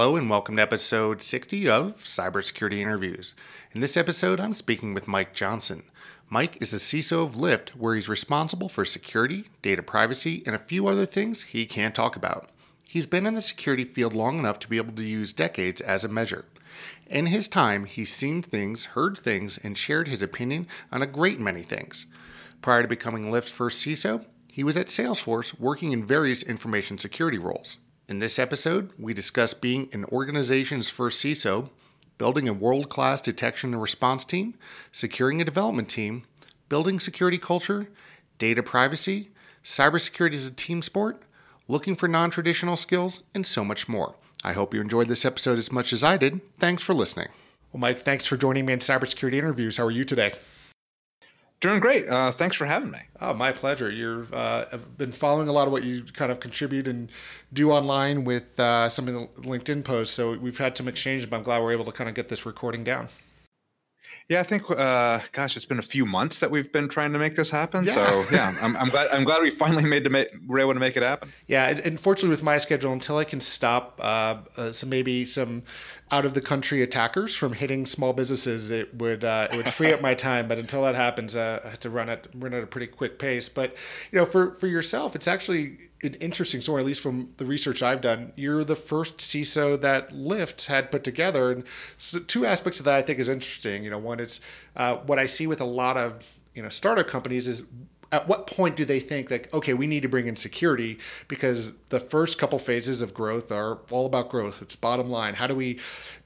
Hello, and welcome to episode 60 of Cybersecurity Interviews. In this episode, I'm speaking with Mike Johnson. Mike is the CISO of Lyft, where he's responsible for security, data privacy, and a few other things he can't talk about. He's been in the security field long enough to be able to use decades as a measure. In his time, he's seen things, heard things, and shared his opinion on a great many things. Prior to becoming Lyft's first CISO, he was at Salesforce working in various information security roles. In this episode, we discuss being an organization's first CISO, building a world class detection and response team, securing a development team, building security culture, data privacy, cybersecurity as a team sport, looking for non traditional skills, and so much more. I hope you enjoyed this episode as much as I did. Thanks for listening. Well, Mike, thanks for joining me in cybersecurity interviews. How are you today? Doing great. Uh, thanks for having me. Oh, my pleasure. You've uh, been following a lot of what you kind of contribute and do online with uh, some of the LinkedIn posts. So we've had some exchange, but I'm glad we're able to kind of get this recording down. Yeah, I think, uh, gosh, it's been a few months that we've been trying to make this happen. Yeah. So yeah, I'm, I'm glad I'm glad we finally made to make we're able to make it happen. Yeah, and unfortunately with my schedule, until I can stop uh, uh, some maybe some out of the country attackers from hitting small businesses, it would uh, it would free up my time. But until that happens, uh, I have to run at run at a pretty quick pace. But you know, for for yourself, it's actually an interesting story. At least from the research I've done, you're the first CISO that Lyft had put together, and so two aspects of that I think is interesting. You know, one it's uh, what I see with a lot of you know startup companies is at what point do they think like okay we need to bring in security? Because the first couple phases of growth are all about growth. It's bottom line. How do we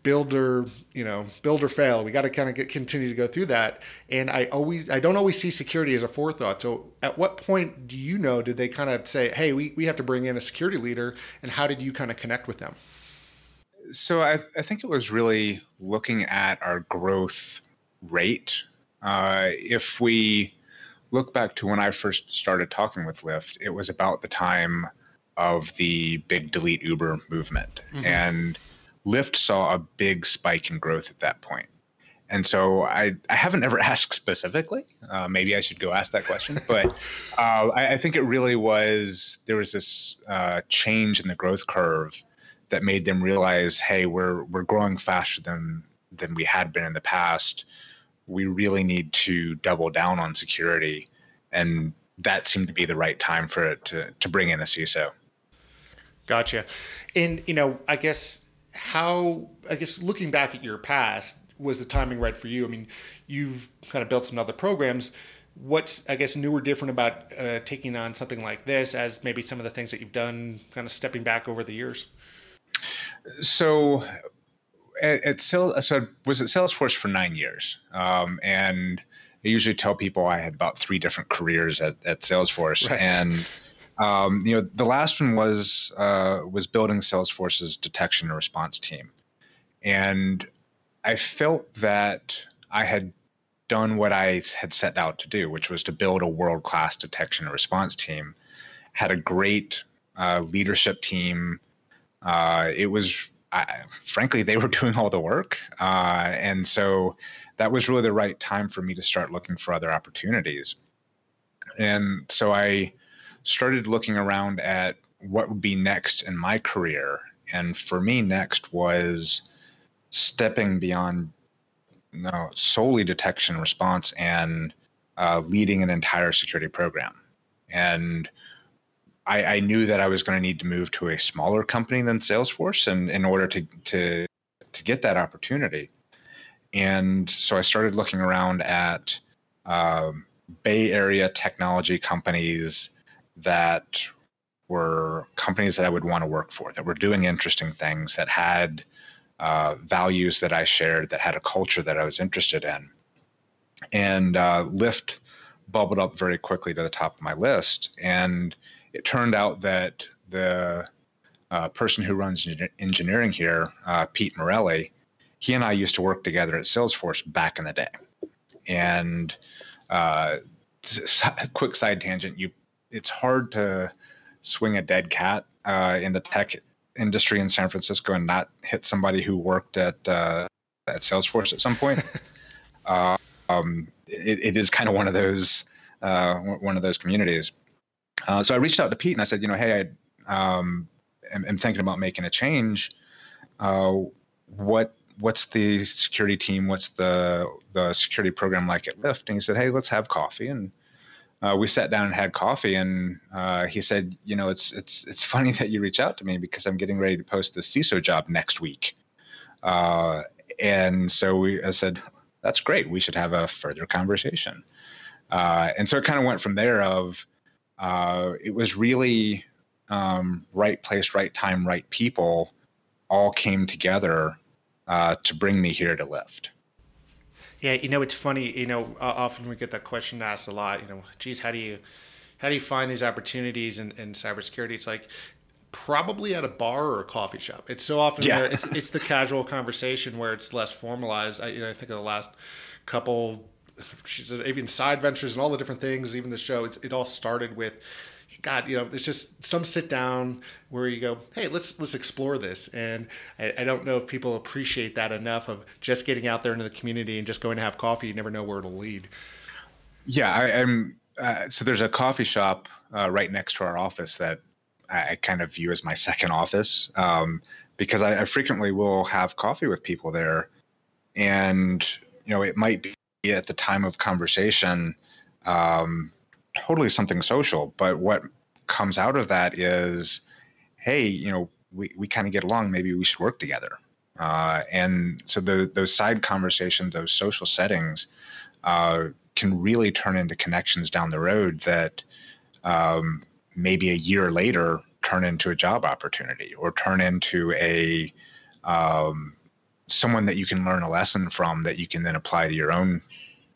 build or you know build or fail? We got to kind of get, continue to go through that. And i always i don't always see security as a forethought. So at what point do you know did they kind of say hey we, we have to bring in a security leader and how did you kind of connect with them? So i, I think it was really looking at our growth rate. Uh, if we look back to when I first started talking with Lyft, it was about the time of the big delete Uber movement. Mm-hmm. And Lyft saw a big spike in growth at that point. And so I, I haven't ever asked specifically. Uh, maybe I should go ask that question. But uh, I, I, think it really was there was this uh, change in the growth curve that made them realize, hey, we're we're growing faster than than we had been in the past we really need to double down on security and that seemed to be the right time for it to to bring in a CISO. Gotcha. And you know, I guess how I guess looking back at your past, was the timing right for you? I mean, you've kind of built some other programs. What's I guess new or different about uh, taking on something like this, as maybe some of the things that you've done, kind of stepping back over the years? So at, at so I was at Salesforce for nine years, um, and I usually tell people I had about three different careers at, at Salesforce, right. and um, you know the last one was uh, was building Salesforce's detection and response team, and I felt that I had done what I had set out to do, which was to build a world class detection and response team. Had a great uh, leadership team. Uh, it was I, frankly, they were doing all the work. Uh, and so that was really the right time for me to start looking for other opportunities. And so I started looking around at what would be next in my career. And for me, next was stepping beyond you know, solely detection response and uh, leading an entire security program. And I, I knew that I was going to need to move to a smaller company than Salesforce, and in order to to to get that opportunity, and so I started looking around at um, Bay Area technology companies that were companies that I would want to work for, that were doing interesting things, that had uh, values that I shared, that had a culture that I was interested in. And uh, Lyft bubbled up very quickly to the top of my list. And it turned out that the uh, person who runs engineering here, uh, Pete Morelli, he and I used to work together at Salesforce back in the day. And uh, quick side tangent, you it's hard to swing a dead cat uh, in the tech industry in San Francisco and not hit somebody who worked at uh, at Salesforce at some point. uh, um, it, it is kind of one of those uh, one of those communities. Uh, so I reached out to Pete and I said, you know, hey, I um, am, am thinking about making a change. Uh, what what's the security team? What's the the security program like at Lyft? And he said, hey, let's have coffee and uh, we sat down and had coffee, and uh, he said, "You know, it's it's it's funny that you reach out to me because I'm getting ready to post the CISO job next week." Uh, and so we, I said, "That's great. We should have a further conversation." And so it kind of went from there. Of uh, it was really um, right place, right time, right people, all came together uh, to bring me here to Lyft. Yeah, you know, it's funny. You know, often we get that question asked a lot. You know, geez, how do you how do you find these opportunities in, in cybersecurity? It's like probably at a bar or a coffee shop. It's so often yeah. it's it's the casual conversation where it's less formalized. I, you know, I think of the last couple, even side ventures and all the different things, even the show. It all started with God, you know, it's just some sit down where you go, hey, let's let's explore this. And I, I, don't know if people appreciate that enough of just getting out there into the community and just going to have coffee. You never know where it'll lead. Yeah, I, am. Uh, so there's a coffee shop uh, right next to our office that I kind of view as my second office um, because I, I frequently will have coffee with people there, and you know, it might be at the time of conversation. Um, totally something social. But what comes out of that is, hey, you know, we, we kind of get along. Maybe we should work together. Uh, and so the, those side conversations, those social settings, uh, can really turn into connections down the road that um, maybe a year later turn into a job opportunity or turn into a um, someone that you can learn a lesson from that you can then apply to your own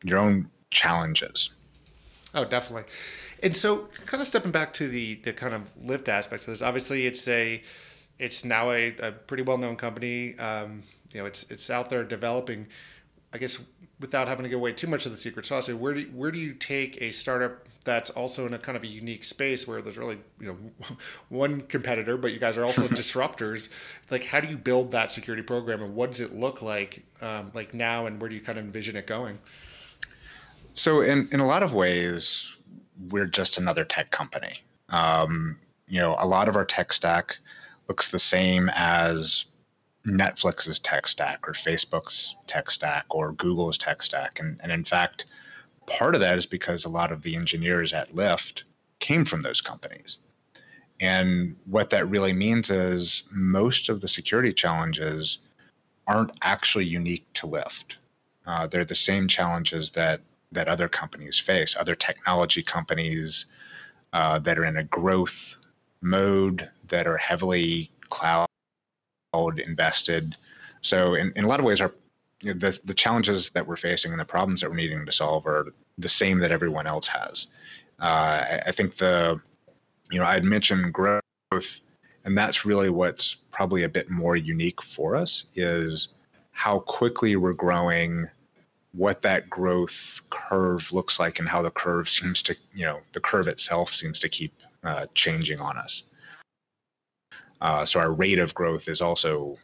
your own challenges. Oh, definitely. And so, kind of stepping back to the the kind of Lyft aspects of this. Obviously, it's a it's now a, a pretty well known company. Um, you know, it's it's out there developing. I guess without having to give away too much of the secret sauce, where do where do you take a startup that's also in a kind of a unique space where there's really you know one competitor, but you guys are also disruptors. Like, how do you build that security program, and what does it look like um, like now, and where do you kind of envision it going? So in in a lot of ways, we're just another tech company. Um, you know, a lot of our tech stack looks the same as Netflix's tech stack or Facebook's tech stack or Google's tech stack. And, and in fact, part of that is because a lot of the engineers at Lyft came from those companies. And what that really means is most of the security challenges aren't actually unique to Lyft. Uh, they're the same challenges that that other companies face, other technology companies uh, that are in a growth mode, that are heavily cloud invested. So, in, in a lot of ways, our you know, the the challenges that we're facing and the problems that we're needing to solve are the same that everyone else has. Uh, I, I think the you know I had mentioned growth, and that's really what's probably a bit more unique for us is how quickly we're growing what that growth curve looks like and how the curve seems to, you know, the curve itself seems to keep uh, changing on us. Uh, so our rate of growth is also,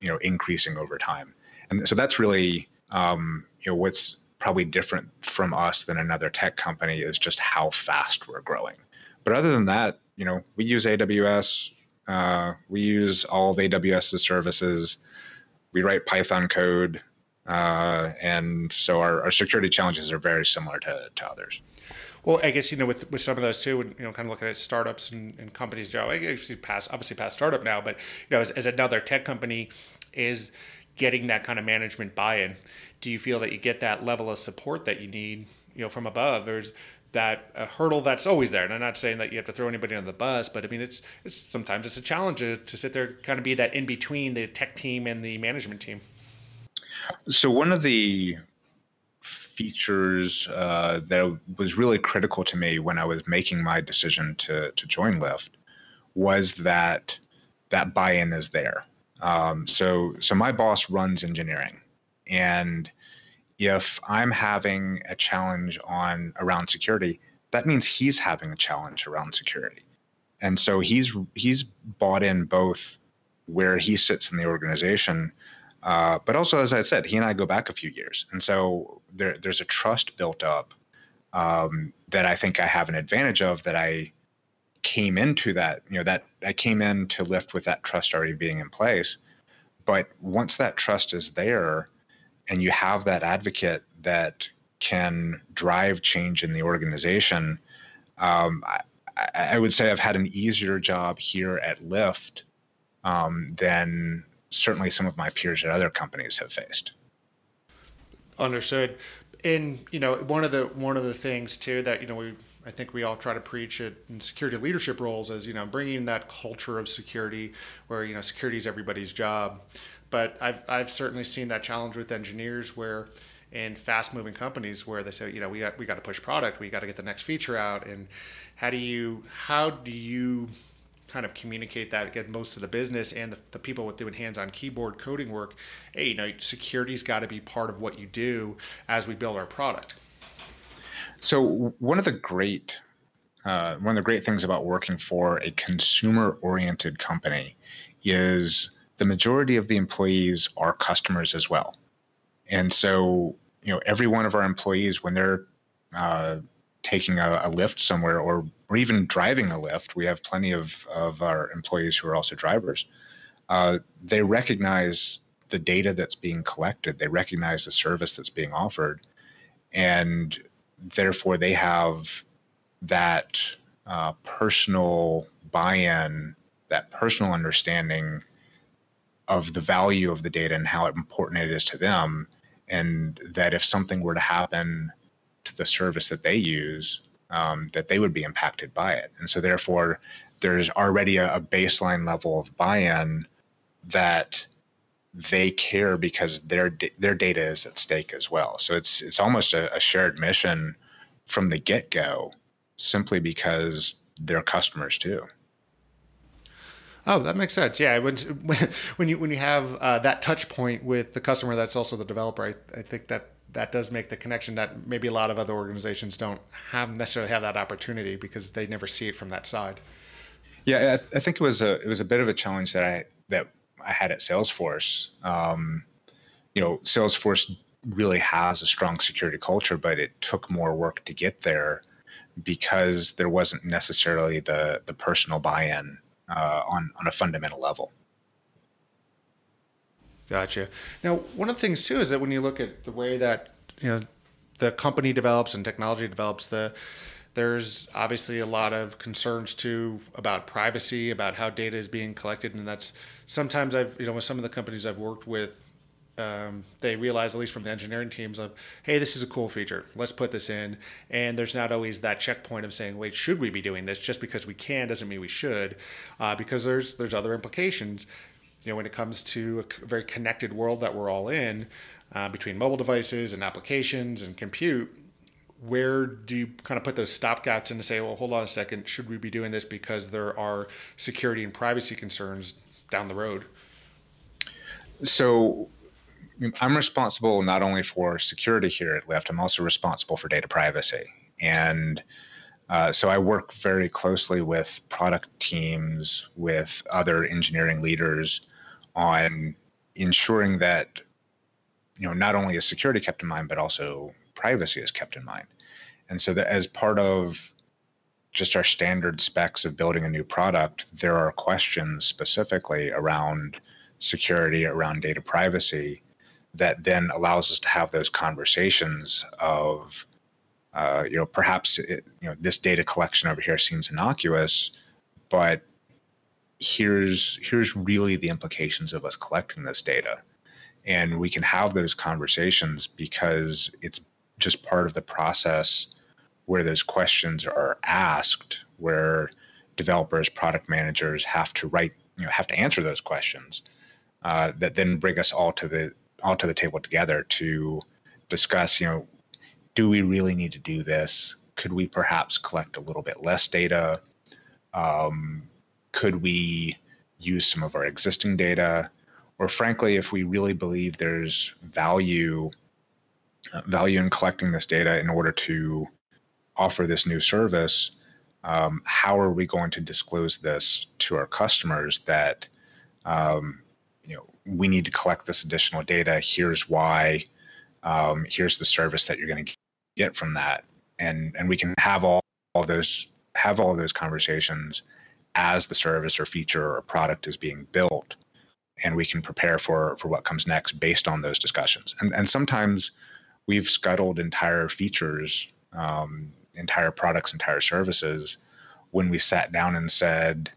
you know, increasing over time, and so that's really, um, you know, what's probably different from us than another tech company is just how fast we're growing. But other than that, you know, we use AWS. Uh, we use all of AWS's services. We write Python code. Uh, and so our, our security challenges are very similar to, to others. Well, I guess you know with, with some of those too, and you know, kind of looking at startups and, and companies. Joe, I actually pass obviously past startup now, but you know, as, as another tech company is getting that kind of management buy-in. Do you feel that you get that level of support that you need, you know, from above? There's that hurdle that's always there. And I'm not saying that you have to throw anybody on the bus, but I mean, it's it's sometimes it's a challenge to, to sit there, kind of be that in between the tech team and the management team. So one of the features uh, that was really critical to me when I was making my decision to to join Lyft was that that buy-in is there. Um, so so my boss runs engineering, and if I'm having a challenge on around security, that means he's having a challenge around security. And so he's he's bought in both where he sits in the organization, uh, but also as I said, he and I go back a few years, and so there, there's a trust built up um, that I think I have an advantage of that I came into that you know that I came in to Lyft with that trust already being in place. But once that trust is there, and you have that advocate that can drive change in the organization, um, I, I, would say I've had an easier job here at Lyft um, than certainly some of my peers at other companies have faced. Understood. And you know, one of the one of the things too that you know we I think we all try to preach it in security leadership roles as you know bringing that culture of security where you know security is everybody's job. But I've I've certainly seen that challenge with engineers where in fast moving companies where they say you know we got we got to push product we got to get the next feature out. And how do you how do you kind of communicate that get most of the business and the, the people with doing hands-on keyboard coding work? Hey you know security's got to be part of what you do as we build our product so one of the great uh, one of the great things about working for a consumer-oriented company is the majority of the employees are customers as well, and so you know every one of our employees when they're uh, taking a, a Lyft somewhere or or even driving a Lyft, we have plenty of of our employees who are also drivers. Uh, they recognize the data that's being collected. They recognize the service that's being offered, and therefore they have that uh, personal buy-in, that personal understanding of the value of the data and how important it is to them, and that if something were to happen to the service that they use, um, that they would be impacted by it, and so therefore there's already a, a baseline level of buy-in that they care because their their data is at stake as well. So it's it's almost a, a shared mission from the get go, simply because they're customers too. Oh, that makes sense. Yeah, when when you when you have uh, that touch point with the customer, that's also the developer. I, I think that that does make the connection that maybe a lot of other organizations don't have necessarily have that opportunity because they never see it from that side. Yeah, I, I think it was a it was a bit of a challenge that I that I had at Salesforce. Um, you know, Salesforce really has a strong security culture, but it took more work to get there because there wasn't necessarily the the personal buy-in uh, on on a fundamental level. Gotcha. Now, one of the things too is that when you look at the way that you know the company develops and technology develops, the there's obviously a lot of concerns too about privacy, about how data is being collected, and that's sometimes I've you know with some of the companies I've worked with, um, they realize at least from the engineering teams of hey this is a cool feature. Let's put this in. And there's not always that checkpoint of saying wait should we be doing this? Just because we can doesn't mean we should uh, because there's there's other implications you know when it comes to a very connected world that we're all in uh, between mobile devices and applications and compute where do you kind of put those stopgaps in to say, well, hold on a second, should we be doing this because there are security and privacy concerns down the road? So I'm responsible not only for security here at Lyft, I'm also responsible for data privacy. And uh, so I work very closely with product teams, with other engineering leaders on ensuring that you know not only is security kept in mind, but also privacy is kept in mind. And so that as part of just our standard specs of building a new product, there are questions specifically around security, around data privacy that then allows us to have those conversations of, uh, you know, perhaps it, you know this data collection over here seems innocuous, but here's here's really the implications of us collecting this data, and we can have those conversations because it's just part of the process where those questions are asked, where developers, product managers have to write, you know, have to answer those questions. Uh, that then bring us all to the all to the table together to discuss, you know, do we really need to do this? Could we perhaps collect a little bit less data? Um, could we use some of our existing data? Or frankly, if we really believe there's value uh, value in collecting this data in order to offer this new service, um, how are we going to disclose this to our customers that um, you know we need to collect this additional data here's why um, here's the service that you're going to get from that. And and we can have all, all those have all those conversations as the service or feature or product is being built and we can prepare for for what comes next based on those discussions. And and sometimes we've scuttled entire features um, entire products, entire services, when we sat down and said,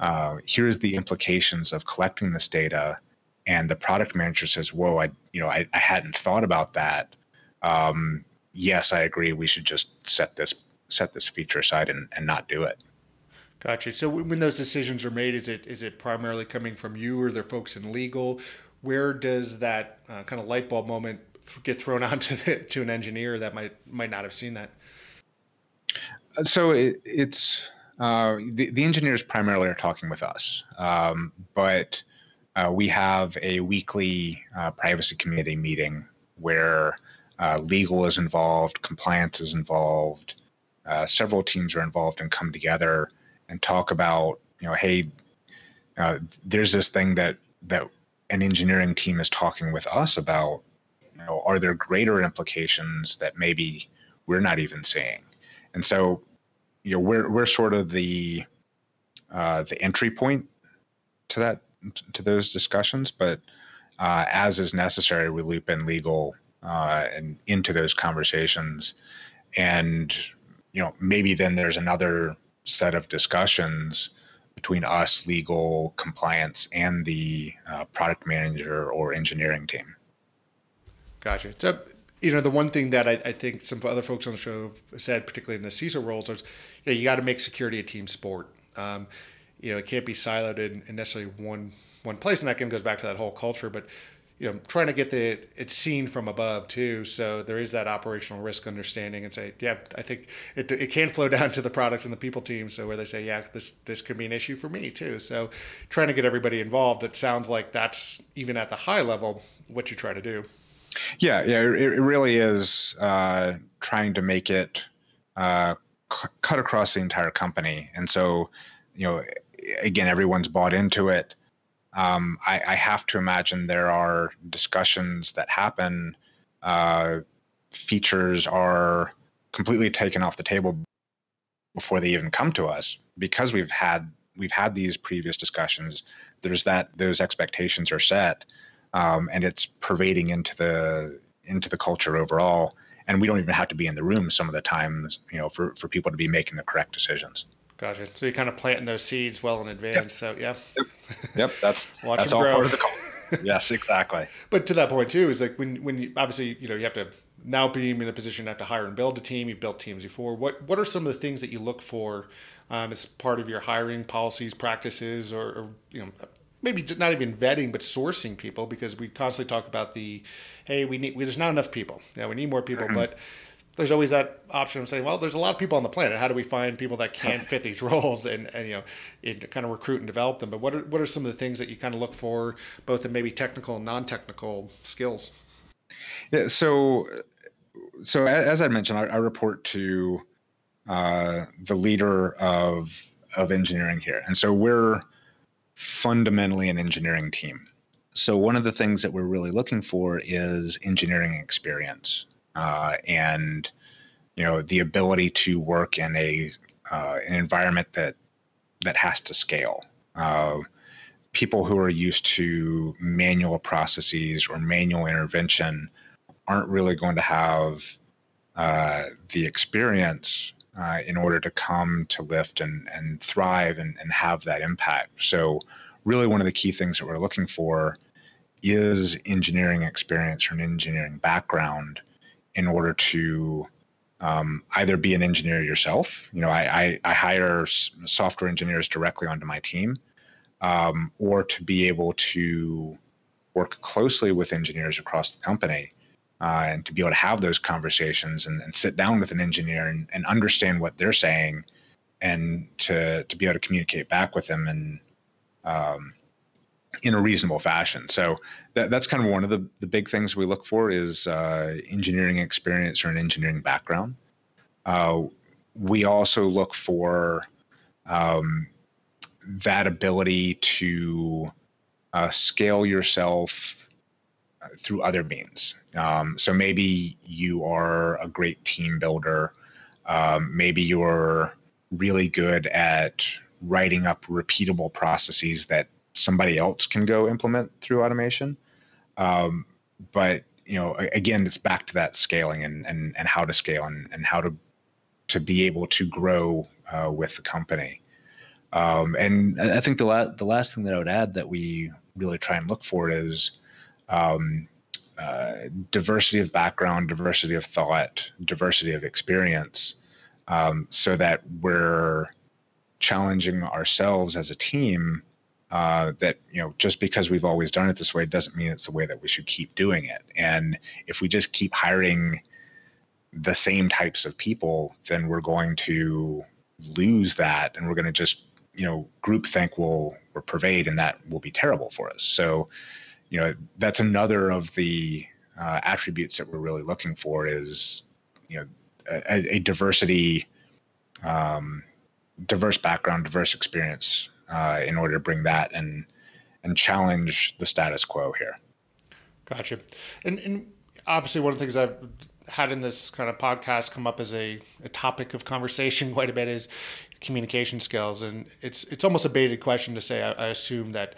uh, here's the implications of collecting this data, and the product manager says, whoa, I, you know, I, I hadn't thought about that. Um, yes, I agree. We should just set this set this feature aside and, and not do it. Gotcha. So when those decisions are made, is it is it primarily coming from you or there folks in legal? Where does that uh, kind of light bulb moment get thrown onto the, to an engineer that might might not have seen that? So it, it's uh, the, the engineers primarily are talking with us, um, but uh, we have a weekly uh, privacy committee meeting where uh, legal is involved, compliance is involved, uh, several teams are involved and come together and talk about, you know, hey, uh, there's this thing that that an engineering team is talking with us about. You know, are there greater implications that maybe we're not even seeing? And so you know we're we're sort of the uh, the entry point to that to those discussions but uh, as is necessary we loop in legal uh, and into those conversations. And you know maybe then there's another set of discussions between us legal compliance and the uh, product manager or engineering team. Gotcha. So you know, the one thing that I, I, think some other folks on the show said, particularly in the CISO roles, is you, know, you got to make security a team sport. Um, you know, it can't be siloed in, in, necessarily one one place, and that again goes back to that whole culture. But you know, trying to get the it's seen from above too, so there is that operational risk understanding, and say, yeah, I think it, it can flow down to the products and the people team. So where they say, yeah, this this could be an issue for me too. So trying to get everybody involved, it sounds like that's even at the high level what you try to do. Yeah, yeah, it, it really is uh, trying to make it uh, c- cut across the entire company, and so you know, again, everyone's bought into it. Um, I, I, have to imagine there are discussions that happen. Uh, features are completely taken off the table before they even come to us because we've had we've had these previous discussions. There's that those expectations are set um, and it's pervading into the into the culture overall. And we don't even have to be in the room some of the times, you know, for, for people to be making the correct decisions. Gotcha. So you're kind of planting those seeds well in advance. Yep. So yeah. Yep. yep. That's that's all grow. part of the culture. yes, exactly. But to that point too is like when when you obviously you know you have to now being in a position to have to hire and build a team. You've built teams before. What what are some of the things that you look for um, as part of your hiring policies, practices, or, or you know maybe not even vetting, but sourcing people because we constantly talk about the, hey, we need, we, there's not enough people. Yeah, we need more people, mm-hmm. but there's always that option of saying, well, there's a lot of people on the planet. How do we find people that can fit these roles and, and you know, kind of recruit and develop them? But what are, what are some of the things that you kind of look for, both in maybe technical and non-technical skills? Yeah. So, so as I mentioned, I, I report to uh, the leader of of engineering here, and so we're fundamentally an engineering team. So one of the things that we're really looking for is engineering experience uh, and you know the ability to work in a uh, an environment that that has to scale. Uh, people who are used to manual processes or manual intervention aren't really going to have uh, the experience uh, in order to come to Lyft and, and thrive and, and have that impact. So, really, one of the key things that we're looking for is engineering experience or an engineering background in order to um, either be an engineer yourself. You know, I, I, I hire software engineers directly onto my team, um, or to be able to work closely with engineers across the company uh, and to be able to have those conversations and, and sit down with an engineer and, and, understand what they're saying and to, to be able to communicate back with them and um, in a reasonable fashion. So that, that's kind of one of the, the big things we look for is uh, engineering experience or an engineering background. Uh, we also look for um, that ability to uh, scale yourself through other means. Um, so maybe you are a great team builder. Um, maybe you're really good at writing up repeatable processes that somebody else can go implement through automation. Um, but you know, again, it's back to that scaling and and, and how to scale and, and how to to be able to grow uh, with the company. Um, and I think the la- the last thing that I would add that we really try and look for is um, uh, diversity of background, diversity of thought, diversity of experience, um, so that we're challenging ourselves as a team. Uh, that you know, just because we've always done it this way doesn't mean it's the way that we should keep doing it. And if we just keep hiring the same types of people, then we're going to lose that, and we're going to just you know groupthink will, will pervade, and that will be terrible for us. So, you know, that's another of the uh, attributes that we're really looking for is you know a, a diversity, um, diverse background, diverse experience uh, in order to bring that and and challenge the status quo here. Gotcha. And, and obviously, one of the things I've had in this kind of podcast come up as a, a topic of conversation quite a bit is communication skills, and it's it's almost a baited question to say. I, I assume that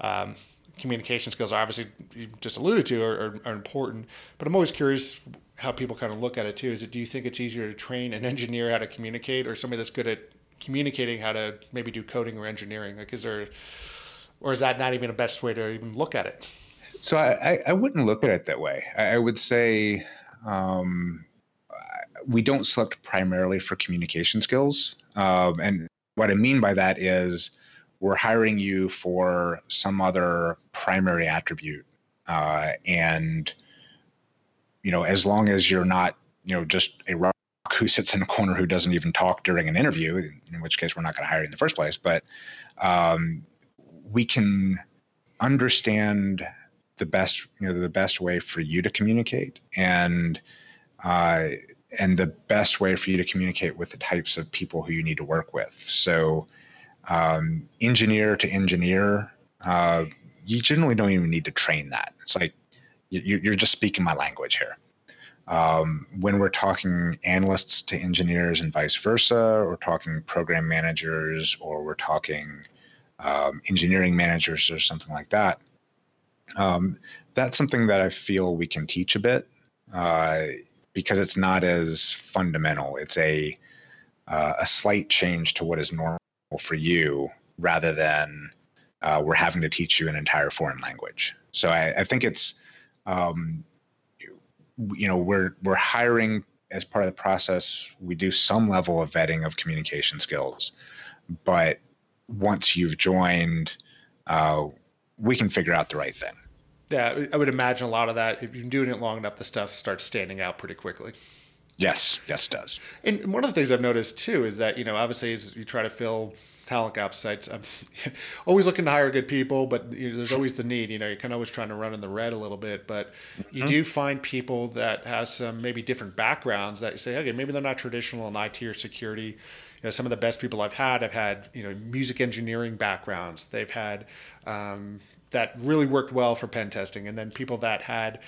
um, communication skills obviously you just alluded to are, are, are, important, but I'm always curious how people kind of look at it too. Is it do you think it's easier to train an engineer how to communicate, or somebody that's good at communicating how to maybe do coding or engineering? Like, is there, or is that not even a best way to even look at it? So I, I wouldn't look at it that way. I would say um, we don't select primarily for communication skills. Um, and what I mean by that is we're hiring you for some other primary attribute. Uh, and, you know, as long as you're not, you know, just a rock who sits in a corner who doesn't even talk during an interview, in which case we're not going to hire you in the first place, but um, we can understand the best you know the best way for you to communicate and uh, and the best way for you to communicate with the types of people who you need to work with so um, engineer to engineer uh, you generally don't even need to train that. It's like you, you're just speaking my language here. Um, when we're talking analysts to engineers and vice versa or talking program managers or we're talking um, engineering managers or something like that um, that's something that I feel we can teach a bit uh, because it's not as fundamental. It's a uh, a slight change to what is normal for you, rather than uh, we're having to teach you an entire foreign language. So I, I think it's um, you know we're we're hiring as part of the process. We do some level of vetting of communication skills, but once you've joined, uh, we can figure out the right thing. Yeah, I would imagine a lot of that. If you're doing it long enough, the stuff starts standing out pretty quickly. Yes, yes, it does. And one of the things I've noticed too is that you know obviously you try to fill talent gap sites. I'm always looking to hire good people, but you know, there's always the need. You know, you're kind of always trying to run in the red a little bit, but mm-hmm. you do find people that have some maybe different backgrounds that you say, okay, maybe they're not traditional in IT or security. You know, some of the best people I've had, I've had you know music engineering backgrounds. They've had um, that really worked well for pen testing, and then people that had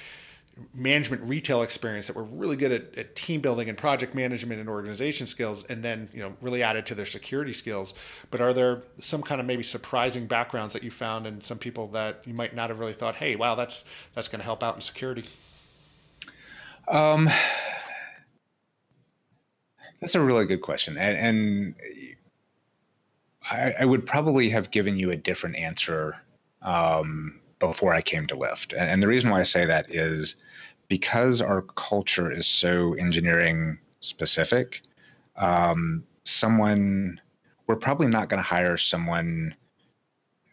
management retail experience that were really good at, at, team building and project management and organization skills and then you know really added to their security skills but are there some kind of maybe surprising backgrounds that you found in some people that you might not have really thought hey wow that's that's going to help out in security um that's a really good question and, and I, I would probably have given you a different answer um, before I came to Lyft. And, and the reason why I say that is because our culture is so engineering specific, um, someone, we're probably not going to hire someone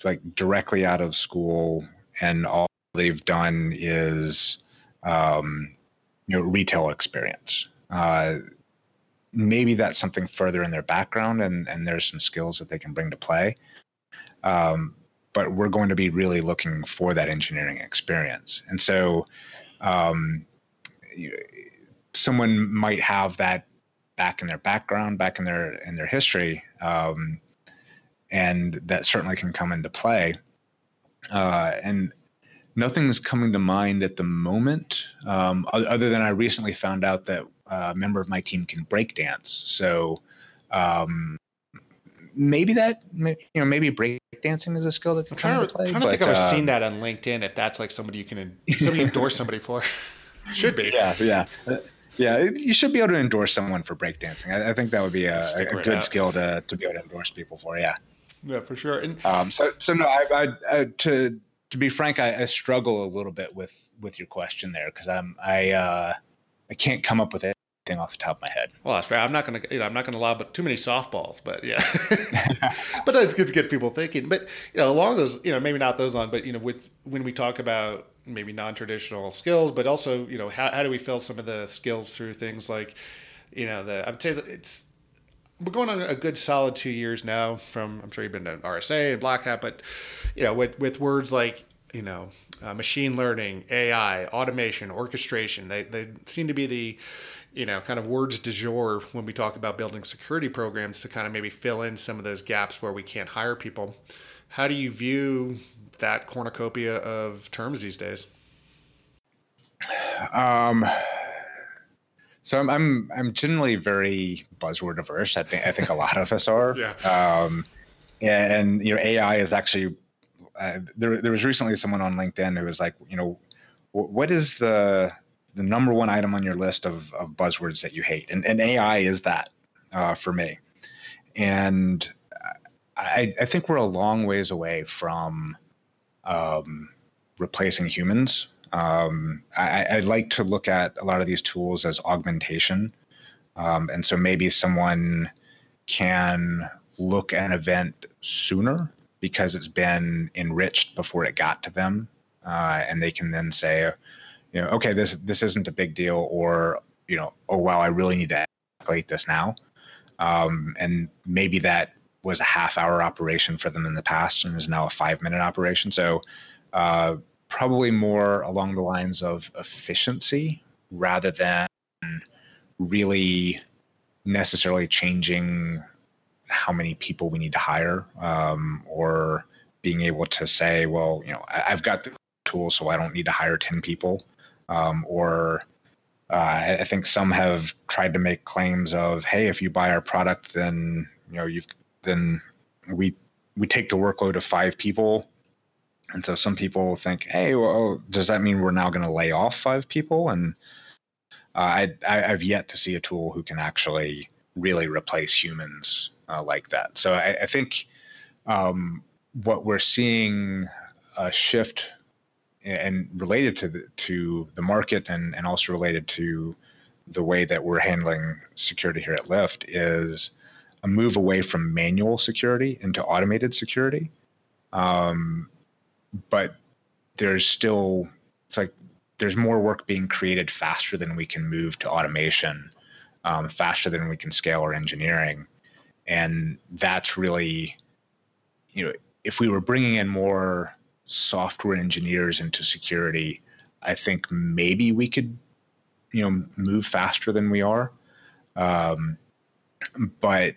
like directly out of school and all they've done is um, you know retail experience. Uh, maybe that's something further in their background, and and there's some skills that they can bring to play. Um, but we're going to be really looking for that engineering experience, and so um, someone might have that back in their background, back in their in their history, um, and that certainly can come into play. Uh, and nothing's coming to mind at the moment, um, other than I recently found out that a member of my team can break dance. So um, maybe that, you know, maybe break dancing is a skill that can I'm trying, to, play. trying to think I've uh, seen that on LinkedIn. If that's like somebody you can somebody endorse somebody for, should be. Yeah, yeah. Yeah, you should be able to endorse someone for breakdancing. I, I think that would be a, a good out. skill to, to be able to endorse people for. Yeah. Yeah, for sure. And um, so, so no, I, I, I, to to be frank, I, I, struggle a little bit with with your question there because I'm I uh, I can't come up with anything off the top of my head. Well, that's fair. I'm not gonna you know I'm not gonna lob too many softballs, but yeah. but it's good to get people thinking. But you know, along those you know maybe not those on, but you know with when we talk about maybe non-traditional skills, but also you know how how do we fill some of the skills through things like you know the I would say that it's we're going on a good solid two years now from I'm sure you've been to RSA and Black Hat, but you know with with words like you know uh, machine learning, AI, automation, orchestration, they they seem to be the you know kind of words du jour when we talk about building security programs to kind of maybe fill in some of those gaps where we can't hire people. How do you view that cornucopia of terms these days? Um, so I'm, I'm I'm generally very buzzword averse. I think I think a lot of us are. yeah. Um, and you know, AI is actually uh, there. There was recently someone on LinkedIn who was like, you know, what is the the number one item on your list of, of buzzwords that you hate? And, and AI is that uh, for me. And I, I think we're a long ways away from um, replacing humans um, I, I, like to look at a lot of these tools as augmentation. Um, and so maybe someone can look at an event sooner because it's been enriched before it got to them. Uh, and they can then say, you know, okay, this this isn't a big deal, or you know, oh wow, I really need to escalate this now. Um, and maybe that was a half hour operation for them in the past and is now a five minute operation. So uh, probably more along the lines of efficiency rather than really necessarily changing how many people we need to hire um, or being able to say, well, you know, I, have got the tool, so I don't need to hire 10 people. Um, or uh, I think some have tried to make claims of, hey, if you buy our product, then, you know, you've, then we, we take the workload of five people and so some people think, hey, well, does that mean we're now going to lay off five people? And uh, I, have yet to see a tool who can actually really replace humans uh, like that. So I, I think um, what we're seeing a shift and related to the, to the market and, and also related to the way that we're handling security here at Lyft is a move away from manual security into automated security. Um, but there's still it's like there's more work being created faster than we can move to automation, um, faster than we can scale our engineering, and that's really, you know, if we were bringing in more software engineers into security, I think maybe we could, you know, move faster than we are. Um, but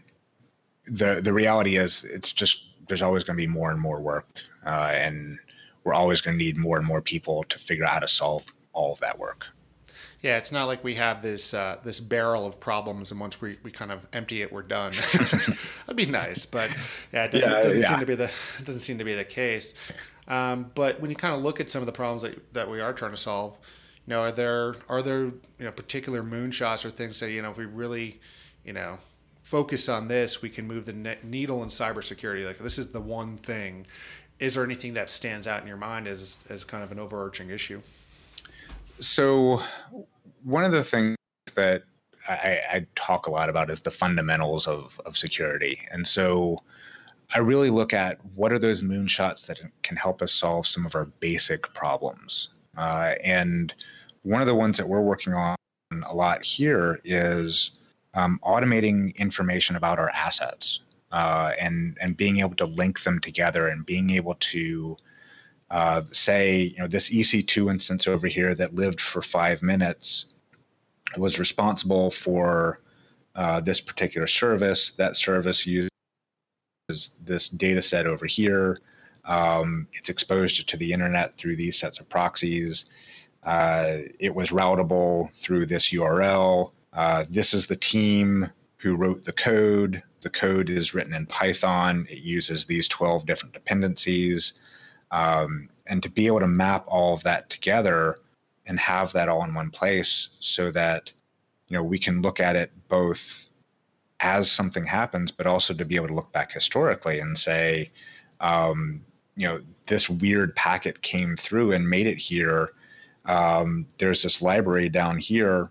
the the reality is, it's just there's always going to be more and more work, uh, and we're always going to need more and more people to figure out how to solve all of that work. Yeah, it's not like we have this uh, this barrel of problems, and once we, we kind of empty it, we're done. That'd be nice, but yeah, it doesn't, yeah, doesn't yeah. seem to be the it doesn't seem to be the case. Um, but when you kind of look at some of the problems that, that we are trying to solve, you know, are there are there you know particular moonshots or things that you know if we really, you know, focus on this, we can move the needle in cybersecurity. Like this is the one thing, is there anything that stands out in your mind as as kind of an overarching issue? So, one of the things that I, I, talk a lot about is the fundamentals of of security, and so I really look at what are those moonshots that can help us solve some of our basic problems. Uh, and one of the ones that we're working on a lot here is um, automating information about our assets uh, and and being able to link them together and being able to uh, say, you know, this EC2 instance over here that lived for five minutes was responsible for uh, this particular service. That service uses this data set over here. Um, it's exposed to the internet through these sets of proxies. Uh, it was routable through this URL. Uh, this is the team who wrote the code. The code is written in Python. It uses these 12 different dependencies. Um, and to be able to map all of that together and have that all in one place so that you know we can look at it both as something happens but also to be able to look back historically and say um, you know this weird packet came through and made it here. Um, there's this library down here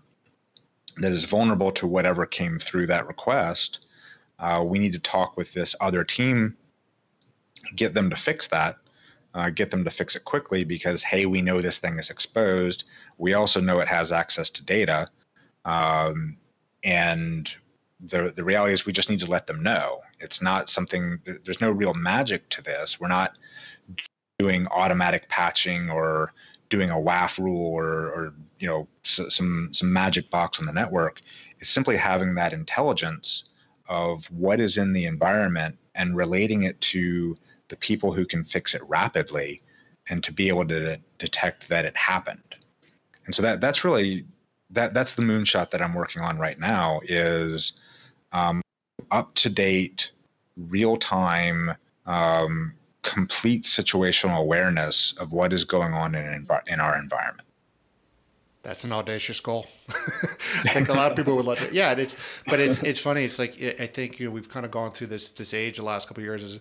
that is vulnerable to whatever came through that request. Uh, we need to talk with this other team get them to fix that uh, get them to fix it quickly because hey we know this thing is exposed. We also know it has access to data. Um, and the the reality is we just need to let them know. It's not something there, there's no real magic to this. We're not doing automatic patching or doing a WAF rule or, or you know some some magic box on the network. It's simply having that intelligence of what is in the environment and relating it to the people who can fix it rapidly and to be able to detect that it happened. And so that that's really that that's the moonshot that I'm working on right now is um, up to date, real time, um, complete situational awareness of what is going on in in our environment. That's an audacious goal. I think a lot of people would love it. Yeah, it's but it's it's funny. It's like I think you know we've kind of gone through this this age the last couple years. Is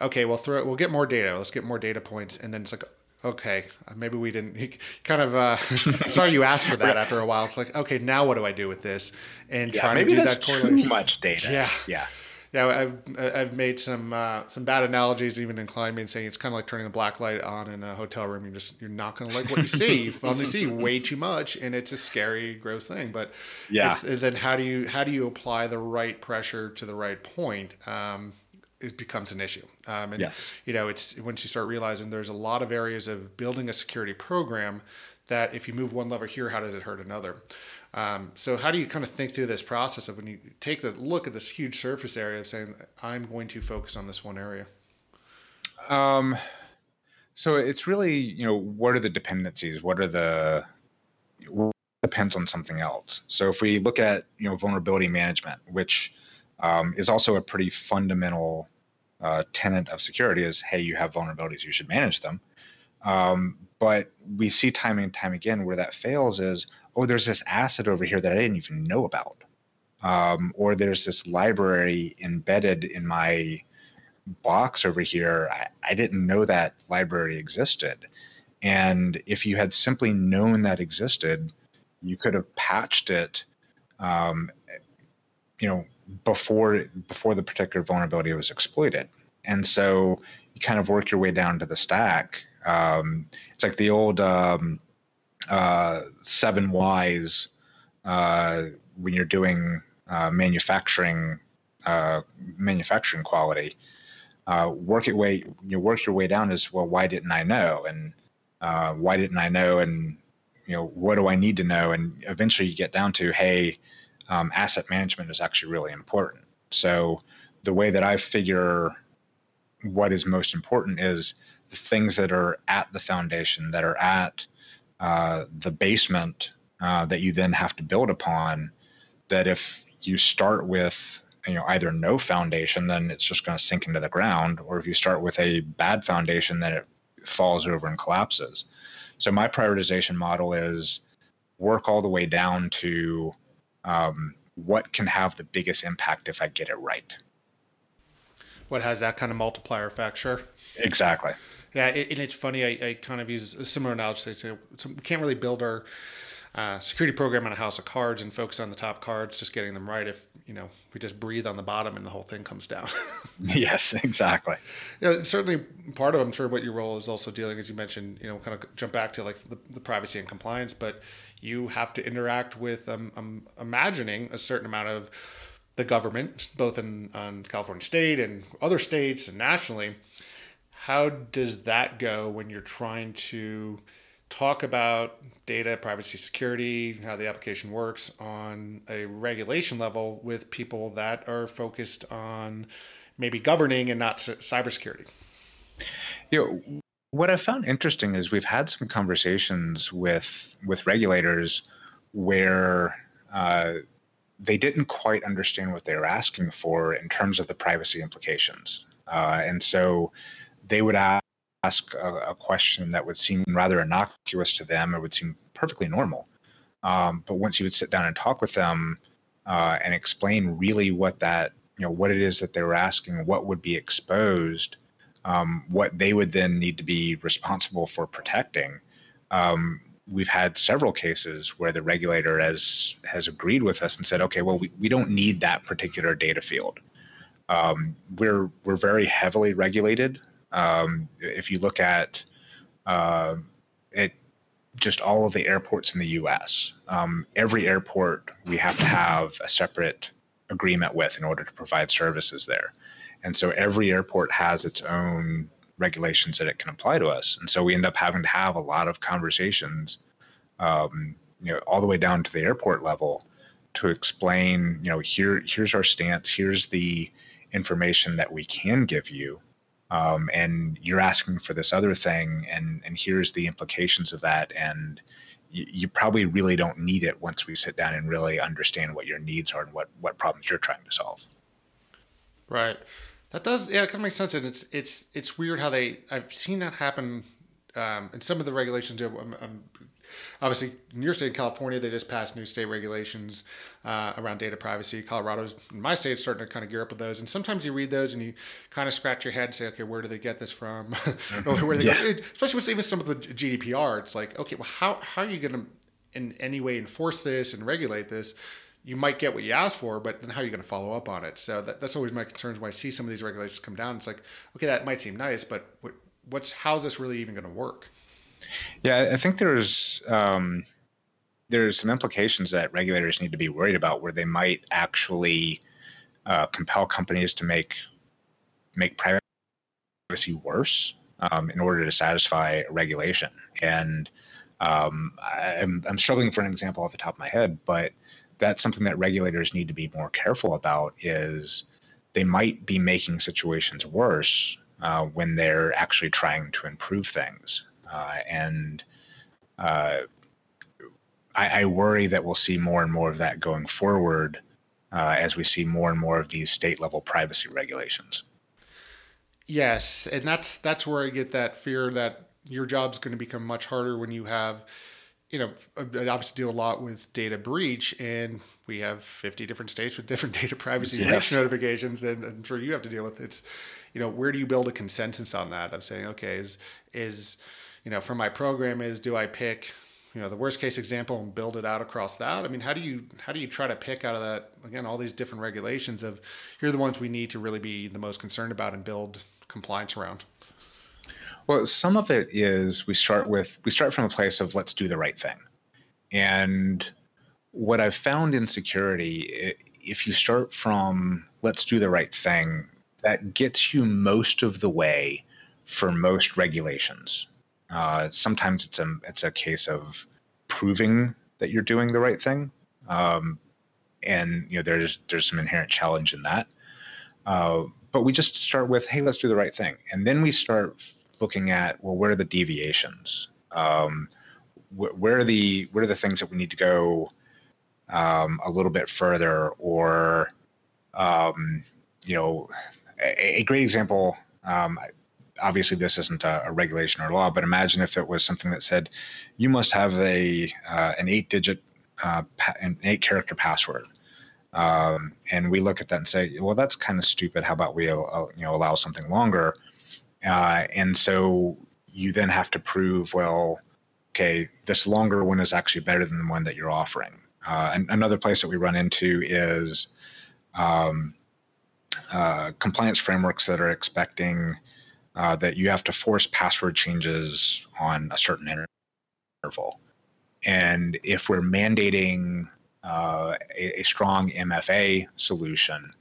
okay, we'll throw we'll get more data. Let's get more data points, and then it's like, okay, maybe we didn't. He kind of uh, sorry you asked for that. After a while, it's like, okay, now what do I do with this? And yeah, trying to do that correlation. Too much data. Yeah, yeah. Yeah, I've I've made some uh, some bad analogies, even in saying it's kind of like turning a black light on in a hotel room. You're just you're not going to like what you see. you finally see way too much, and it's a scary, gross thing. But yeah, then how do you how do you apply the right pressure to the right point? Um, it becomes an issue. Um, and yes. you know, it's once you start realizing there's a lot of areas of building a security program that if you move one lever here, how does it hurt another? Um, so how do you kind of think through this process of when you take the look at this huge surface area of saying, I'm going to focus on this one area? Um, so it's really, you know, what are the dependencies? What are the, what depends on something else. So if we look at, you know, vulnerability management, which um, is also a pretty fundamental uh, tenet of security is hey you have vulnerabilities you should manage them. Um, but we see time and time again where that fails is oh there's this asset over here that i didn't even know about. Um, or there's this library embedded in my box over here. I, I didn't know that library existed. And if you had simply known that existed you could have patched it um, you know before before the particular vulnerability was exploited. And so you kind of work your way down to the stack. Um, it's like the old um, uh, seven whys uh, when you're doing uh, manufacturing uh, manufacturing quality. Uh, work it way you work your way down is well why didn't I know and uh, why didn't I know and you know what do I need to know and eventually you get down to hey um, asset management is actually really important. So the way that I figure what is most important is the things that are at the foundation, that are at uh, the basement uh, that you then have to build upon. That if you start with you know either no foundation, then it's just going to sink into the ground, or if you start with a bad foundation, then it falls over and collapses. So my prioritization model is work all the way down to um, what can have the biggest impact if I get it right. What has that kind of multiplier effect? Sure. Exactly. Yeah, it, and it's funny. I, I kind of use a similar analogy. So we can't really build our uh, security program on a house of cards and focus on the top cards, just getting them right. If you know, we just breathe on the bottom and the whole thing comes down. yes, exactly. Yeah, certainly part of I'm sure what your role is also dealing, as you mentioned, you know, kind of jump back to like the, the privacy and compliance, but you have to interact with, um, um, imagining a certain amount of the government, both in on California state and other states and nationally. How does that go when you're trying to talk about data privacy security, how the application works on a regulation level with people that are focused on maybe governing and not cybersecurity? You know, what I found interesting is we've had some conversations with with regulators where uh, they didn't quite understand what they were asking for in terms of the privacy implications, uh, and so they would ask ask a, a, question that would seem rather innocuous to them or would seem perfectly normal. Um, but once you would sit down and talk with them uh, and explain really what that, you know, what it is that they were asking, what would be exposed, um, what they would then need to be responsible for protecting. Um, we've had several cases where the regulator has has agreed with us and said, okay, well, we, we don't need that particular data field. Um, we're we're very heavily regulated um, if you look at uh, it, just all of the airports in the U.S., um, every airport we have to have a separate agreement with in order to provide services there, and so every airport has its own regulations that it can apply to us, and so we end up having to have a lot of conversations, um, you know, all the way down to the airport level to explain, you know, here here's our stance, here's the information that we can give you um, and you're asking for this other thing and and here's the implications of that and you, you probably really don't need it once we sit down and really understand what your needs are and what what problems you're trying to solve. Right that does yeah it kind of makes sense and it's it's it's weird how they i've seen that happen um, and some of the regulations I'm, I'm obviously in your state, in California, they just passed new state regulations uh, around data privacy. Colorado's, in my state, starting to kind of gear up with those. And sometimes you read those and you kind of scratch your head and say, okay, where do they get this from? or where they yeah. Especially with even some of the GDPR, it's like, okay, well, how, how are you going to in any way enforce this and regulate this? You might get what you asked for, but then how are you going to follow up on it? So that, that's always my concerns when I see some of these regulations come down. It's like, okay, that might seem nice, but what, what's how's this really even going to work? Yeah, I think there's um, there's some implications that regulators need to be worried about, where they might actually uh, compel companies to make make privacy worse um, in order to satisfy regulation. And um, I'm, I'm struggling for an example off the top of my head, but that's something that regulators need to be more careful about. Is they might be making situations worse uh, when they're actually trying to improve things. Uh, and uh, I, I, worry that we'll see more and more of that going forward uh, as we see more and more of these state level privacy regulations. Yes, and that's that's where I get that fear that your job's going to become much harder when you have, you know, I uh, obviously deal a lot with data breach, and we have 50 different states with different data privacy yes. breach notifications, and I'm sure you have to deal with. It's, you know, where do you build a consensus on that? Of saying, okay, is is you know, for my program is do I pick, you know, the worst case example and build it out across that? I mean, how do you how do you try to pick out of that again all these different regulations of here are the ones we need to really be the most concerned about and build compliance around? Well, some of it is we start with we start from a place of let's do the right thing. And what I've found in security, if you start from let's do the right thing, that gets you most of the way for most regulations. Uh, sometimes it's a it's a case of proving that you're doing the right thing, um, and you know there's there's some inherent challenge in that. Uh, but we just start with hey, let's do the right thing, and then we start looking at well, where are the deviations? Um, wh- where are the where are the things that we need to go um, a little bit further, or um, you know, a, a great example. Um, obviously this isn't a, a, regulation or law, but imagine if it was something that said you must have a uh, an eight digit uh, pa- an eight character password. Um, and we look at that and say, well, that's kind of stupid. How about we uh, you know allow something longer? Uh, and so you then have to prove, well, okay, this longer one is actually better than the one that you're offering. Uh, and another place that we run into is um, uh, compliance frameworks that are expecting uh, that you have to force password changes on a certain interval. And if we're mandating uh, a, a, strong MFA solution,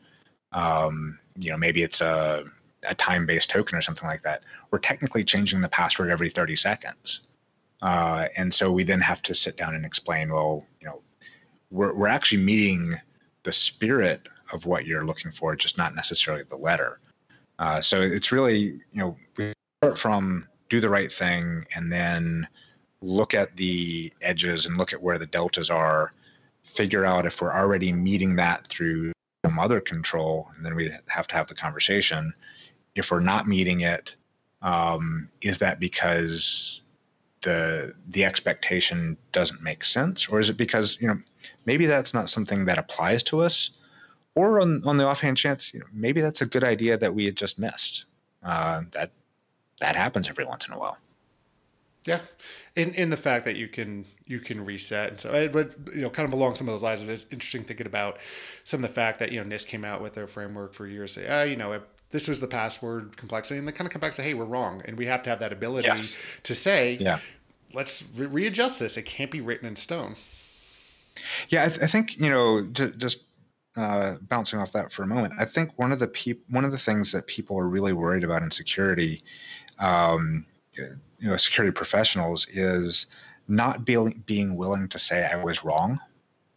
um, you know, maybe it's a, a time-based token or something like that, we're technically changing the password every 30 seconds. Uh, and so we then have to sit down and explain, well, you know, we're, we're actually meeting the spirit of what you're looking for, just not necessarily the letter. Uh, so it's really, you know, we start from do the right thing and then look at the edges and look at where the deltas are, figure out if we're already meeting that through some other control, and then we have to have the conversation. If we're not meeting it, um, is that because the the expectation doesn't make sense, or is it because you know maybe that's not something that applies to us, or on on the offhand chance, you know, maybe that's a good idea that we had just missed. Uh, that that happens every once in a while. Yeah, in in the fact that you can you can reset and so but you know kind of along some of those lines it's interesting thinking about some of the fact that you know NIST came out with their framework for years say ah you know this was the password complexity and they kind of come back say hey we're wrong and we have to have that ability yes. to say yeah. let's re- readjust this. It can't be written in stone. Yeah I, th- I think you know just uh, bouncing off that for a moment I think one of the peop- one of the things that people are really worried about in security um, you know security professionals is not being being willing to say I was wrong,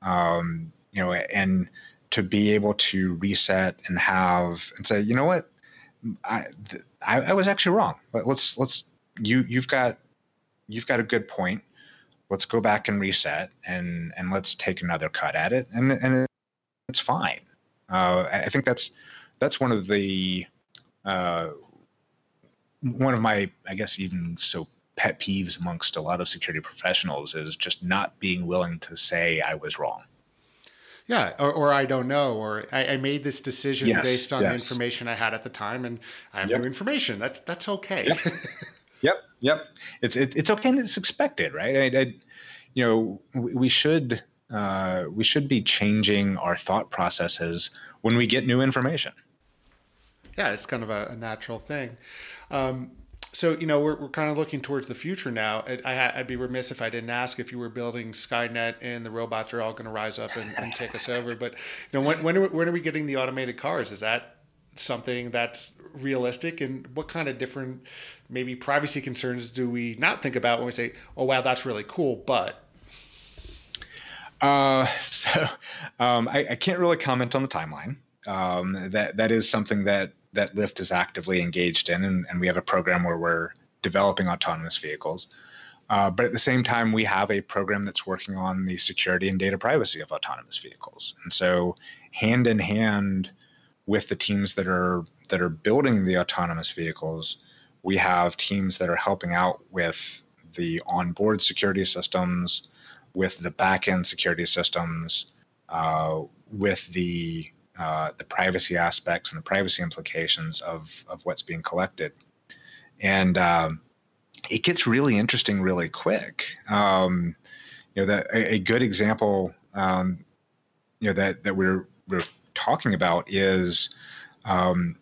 um, you know, and to be able to reset and have and say, you know what, I, I, I was actually wrong, but let's let's you you've got you've got a good point. Let's go back and reset and and let's take another cut at it, and and it's fine. Uh, I think that's that's one of the uh, one of my, I guess, even so pet peeves amongst a lot of security professionals is just not being willing to say I was wrong. Yeah, or, or I don't know, or I, I made this decision yes, based on yes. the information I had at the time, and I have yep. new information. That's that's okay. Yep, yep, yep. It's it, it's okay and it's expected, right? I, I, you know, we, we should uh, we should be changing our thought processes when we get new information. Yeah, it's kind of a, a natural thing. Um, so you know we're, we're kind of looking towards the future now. I, would be remiss if I didn't ask if you were building Skynet and the robots are all going to rise up and, and, take us over. But you know when when are, we, when are we getting the automated cars? Is that something that's realistic? And what kind of different maybe privacy concerns do we not think about when we say, "Oh wow, that's really cool," but uh, so um, I, I, can't really comment on the timeline. Um, that that is something that that Lyft is actively engaged in, and, and we have a program where we're developing autonomous vehicles. Uh, but at the same time, we have a program that's working on the security and data privacy of autonomous vehicles. And so, hand in hand with the teams that are that are building the autonomous vehicles, we have teams that are helping out with the onboard security systems, with the backend security systems, uh, with the uh, the privacy aspects and the privacy implications of of what's being collected, and um, it gets really interesting really quick. Um, you know, that a, a good example, um, you know, that that we're we're talking about is um,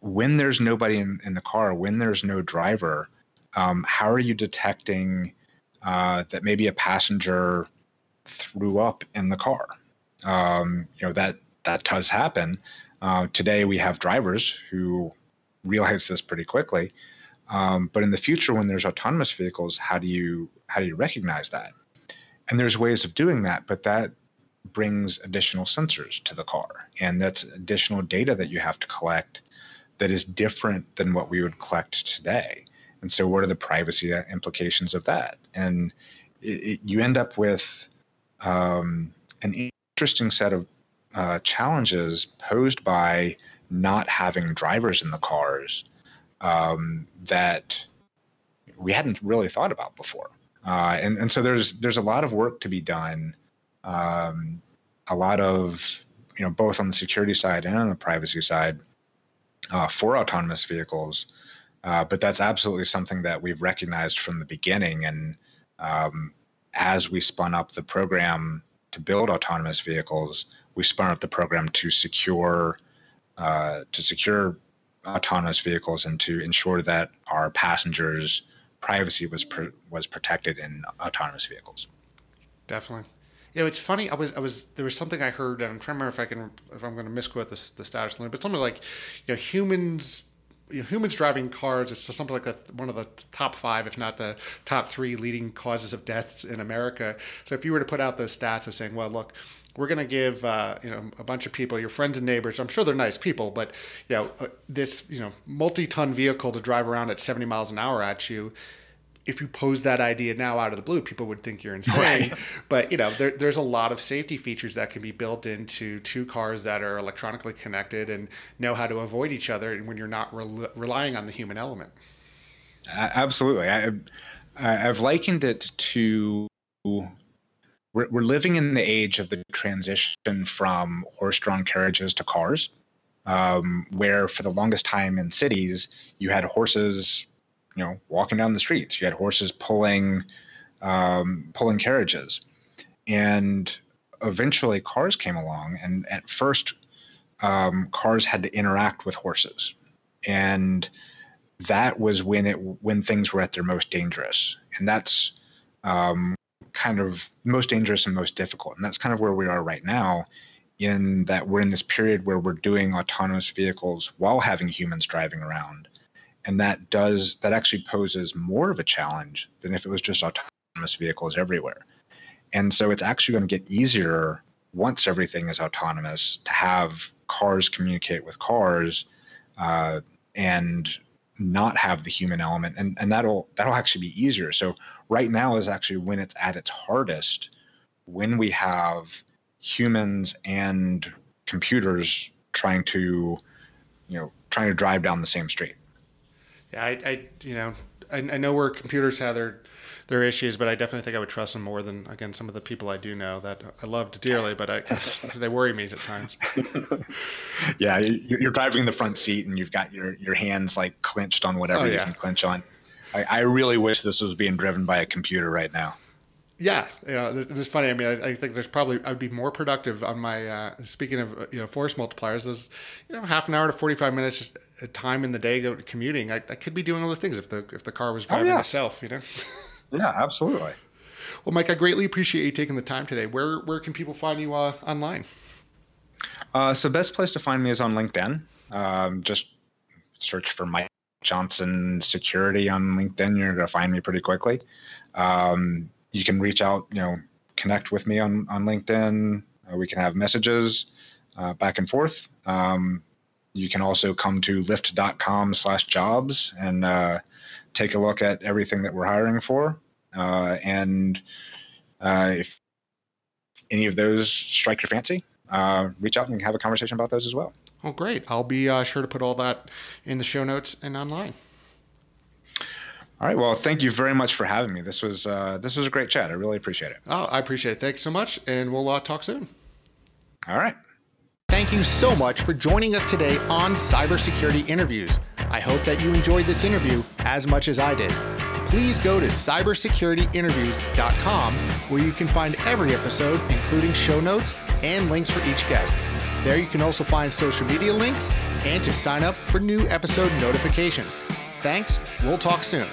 when there's nobody in, in the car, when there's no driver, um, how are you detecting uh, that maybe a passenger threw up in the car? Um, you know that that does happen. Uh, today we have drivers who realize this pretty quickly. Um, but in the future, when there's autonomous vehicles, how do you how do you recognize that? And there's ways of doing that, but that brings additional sensors to the car, and that's additional data that you have to collect that is different than what we would collect today. And so, what are the privacy implications of that? And it, it, you end up with um, an interesting set of uh, challenges posed by not having drivers in the cars um, that we hadn't really thought about before. Uh, and, and so there's there's a lot of work to be done, um, a lot of you know both on the security side and on the privacy side uh, for autonomous vehicles. Uh, but that's absolutely something that we've recognized from the beginning, and um, as we spun up the program to build autonomous vehicles, we spun up the program to secure uh, to secure autonomous vehicles and to ensure that our passengers' privacy was pr- was protected in autonomous vehicles. Definitely. You know, it's funny. I was, I was, there was something I heard, and I'm trying to remember if I can, if I'm going to misquote this, the status limit, but something like, you know, humans, humans driving cars is something like a, one of the top five, if not the top three leading causes of deaths in America. So if you were to put out those stats of saying, well, look, we're going to give uh, you know a bunch of people, your friends and neighbors. I'm sure they're nice people, but you know uh, this you know multi-ton vehicle to drive around at 70 miles an hour at you. If you pose that idea now out of the blue, people would think you're insane. Right. But you know, there, there's a lot of safety features that can be built into two cars that are electronically connected and know how to avoid each other, and when you're not re- relying on the human element. Absolutely, I, I've likened it to we're, we're living in the age of the transition from horse-drawn carriages to cars, um, where for the longest time in cities you had horses, you know, walking down the streets. You had horses pulling um, pulling carriages, and eventually cars came along. And at first, um, cars had to interact with horses, and that was when it when things were at their most dangerous. And that's um, kind of most dangerous and most difficult. And that's kind of where we are right now, in that we're in this period where we're doing autonomous vehicles while having humans driving around. And that does, that actually poses more of a challenge than if it was just autonomous vehicles everywhere. And so it's actually going to get easier once everything is autonomous to have cars communicate with cars uh, and not have the human element and, and that'll that'll actually be easier. So right now is actually when it's at its hardest when we have humans and computers trying to you know trying to drive down the same street. Yeah i, I you know I, I know where computers have their their issues, but I definitely think I would trust them more than again some of the people I do know that I loved dearly, but I, they worry me at times. yeah, you're driving the front seat and you've got your your hands like clenched on whatever oh, yeah. you can clench on. I, I really wish this was being driven by a computer right now. Yeah, you know, it's funny. I mean, I, I, think there's probably I'd be more productive on my. Uh, speaking of you know force multipliers, there's you know half an hour to 45 minutes time in the day commuting. I, I could be doing all those things if the if the car was oh, driving oh, yeah. itself. You know. Yeah, absolutely. Well, Mike, I greatly appreciate you taking the time today. Where where can people find you uh, online? Uh, so, best place to find me is on LinkedIn. Um, just search for Mike Johnson Security on LinkedIn. You're going to find me pretty quickly. Um, you can reach out, you know, connect with me on on LinkedIn. Uh, we can have messages uh, back and forth. Um, you can also come to lyft.com slash jobs and uh, take a look at everything that we're hiring for. Uh, and uh, if any of those strike your fancy, uh, reach out and have a conversation about those as well. Oh, great. I'll be uh, sure to put all that in the show notes and online. All right. Well, thank you very much for having me. This was uh, this was a great chat. I really appreciate it. Oh, I appreciate it. Thanks so much, and we'll uh, talk soon. All right. Thank you so much for joining us today on Cybersecurity Interviews. I hope that you enjoyed this interview as much as I did. Please go to cybersecurityinterviews.com where you can find every episode, including show notes and links for each guest. There you can also find social media links and to sign up for new episode notifications. Thanks. We'll talk soon.